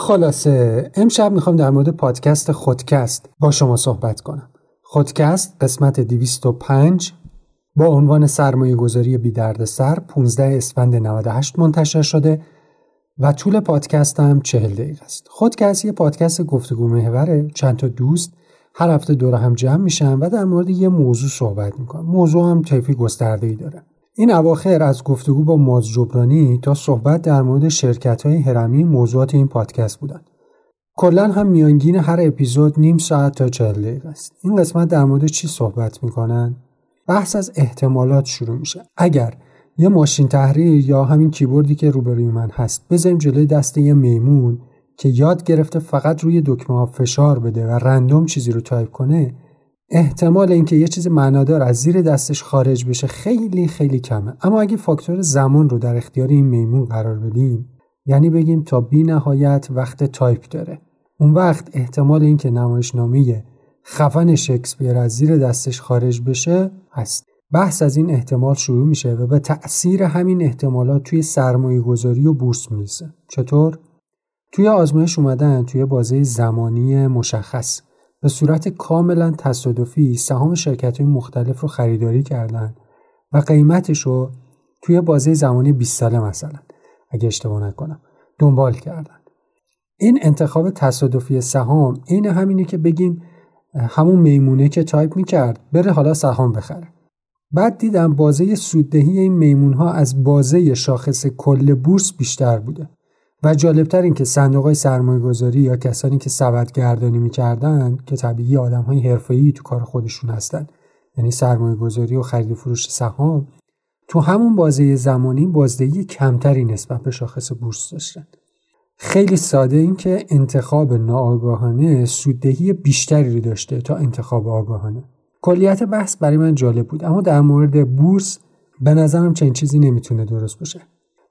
خلاصه امشب می‌خوام در مورد پادکست خودکست با شما صحبت کنم خودکست قسمت 205 با عنوان سرمایه گذاری بی درد سر 15 اسفند 98 منتشر شده و طول پادکست هم 40 دقیقه است. خودکست یه پادکست گفتگو محوره چند تا دوست هر هفته دور هم جمع میشن و در مورد یه موضوع صحبت می‌کنن. موضوع هم طیفی گسترده داره. این اواخر از گفتگو با ماز جبرانی تا صحبت در مورد شرکت های هرمی موضوعات این پادکست بودن. کلا هم میانگین هر اپیزود نیم ساعت تا 40 دقیقه است. این قسمت در مورد چی صحبت می‌کنن؟ بحث از احتمالات شروع میشه. اگر یه ماشین تحریر یا همین کیبوردی که روبروی من هست بذاریم جلوی دست یه میمون که یاد گرفته فقط روی دکمه ها فشار بده و random چیزی رو تایپ کنه احتمال اینکه یه چیز معنادار از زیر دستش خارج بشه خیلی خیلی کمه. اما اگه فاکتور زمان رو در اختیار این میمون قرار بدیم یعنی بگیم تا بی نهایت وقت تایپ داره. اون وقت احتمال اینکه نمایشنامه خفن شکسپیر از زیر دستش خارج بشه هست. بحث از این احتمال شروع میشه و به تأثیر همین احتمالات توی سرمایه گذاری و بورس می‌رسه چطور؟ توی آزمایش اومدن توی بازه زمانی مشخص. به صورت کاملا تصادفی سهام شرکت های مختلف رو خریداری کردن و قیمتش رو توی بازه زمانی 20 ساله مثلا اگه اشتباه نکنم دنبال کردن. این انتخاب تصادفی سهام این همینه که بگیم همون میمونه که تایپ می‌کرد بره حالا سهام بخره. بعد دیدم بازه سوددهی این میمون ها از بازه شاخص کل بورس بیشتر بوده. و جالبتر این که صندوق های سرمایه گذاری یا کسانی که سبد گردانی می‌کردن که طبیعی آدم های حرفه‌ای تو کار خودشون هستن یعنی سرمایه گذاری و خرید فروش سهام تو همون بازه زمانی بازدهی کمتری نسبت به شاخص بورس داشتن. خیلی ساده این که انتخاب ناآگاهانه سوددهی بیشتری رو داشته تا انتخاب آگاهانه. کلیت بحث برای من جالب بود اما در مورد بورس به نظرم چنین چیزی نمی‌تونه درست باشه.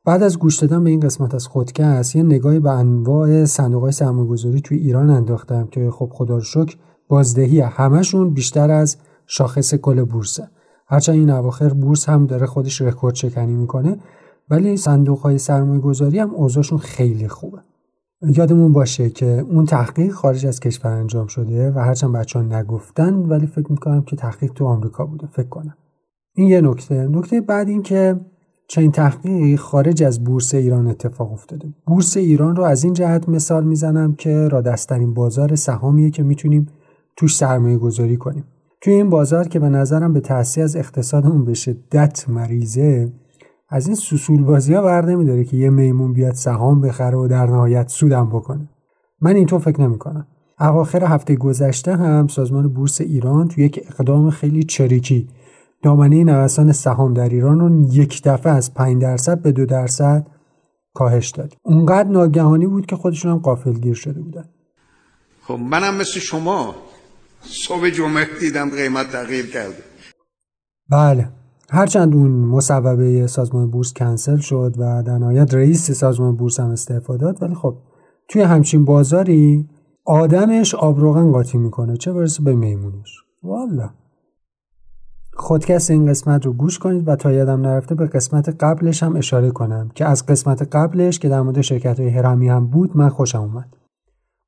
بعد از گوش دادن به این قسمت از خودکست یه نگاهی به انواع صندوق های سرمایه‌گذاری توی ایران انداختم که خب خدا رو شکر بازدهی همشون بیشتر از شاخص کل بورسه هرچند این اواخر بورس هم داره خودش رکورد شکنی می‌کنه ولی صندوق های سرمایه گذاری هم اوضاعشون خیلی خوبه. یادمون باشه که اون تحقیق خارج از کشور انجام شده و هرچند بچه ها نگفتن ولی فکر می‌کنم که تحقیق تو آمریکا بوده. فکر کنم. این یه نکته. نکته بعد این که چنین تحقیقی خارج از بورس ایران اتفاق افتاده بورس ایران رو از این جهت مثال می‌زنم که رادسترین بازار سهامیه که می‌تونیم توش سرمایه گذاری کنیم. توی این بازار که به نظرم به تاثیر از اقتصادمون به شدت مریضه از این سوسول بازی ها بر نمیداره که یه میمون بیاد سهام بخره و در نهایت سودم بکنه. من اینطور فکر نمی‌کنم. اواخر هفته گذشته هم سازمان بورس ایران تو یک اقدام خیلی چریکی دامنه نوسان سهام در ایران رو یک دفعه از 5 درصد به دو درصد کاهش داد. اونقدر ناگهانی بود که خودشون هم گیر شده بودن. خب منم مثل شما صبح جمعه دیدم قیمت تغییر کرده. بله. هرچند اون مصوبه سازمان بورس کنسل شد و در نهایت رئیس سازمان بورس هم استعفا داد ولی خب توی همچین بازاری آدمش آبروغن قاطی می‌کنه. چه برسه به میمونش والا خودکست این قسمت رو گوش کنید و تا یادم نرفته به قسمت قبلش هم اشاره کنم که از قسمت قبلش که در مورد شرکت های هرمی هم بود من خوشم اومد.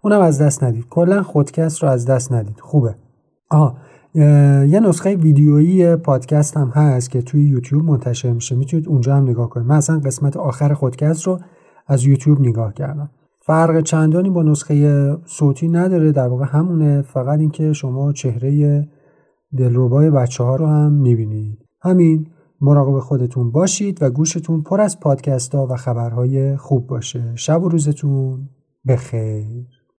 اونم از دست ندید. کلا خودکست رو از دست ندید. خوبه. آها یه نسخه ویدیویی پادکست هم هست که توی یوتیوب منتشر میشه. می‌تونید اونجا هم نگاه کنید. من اصلا قسمت آخر خودکست رو از یوتیوب نگاه کردم. فرق چندانی با نسخه صوتی نداره. در واقع همونه. فقط اینکه شما چهره دلربای بچه ها رو هم می‌بینید. همین مراقب خودتون باشید و گوشتون پر از پادکست ها و خبرهای خوب باشه. شب و روزتون بخیر.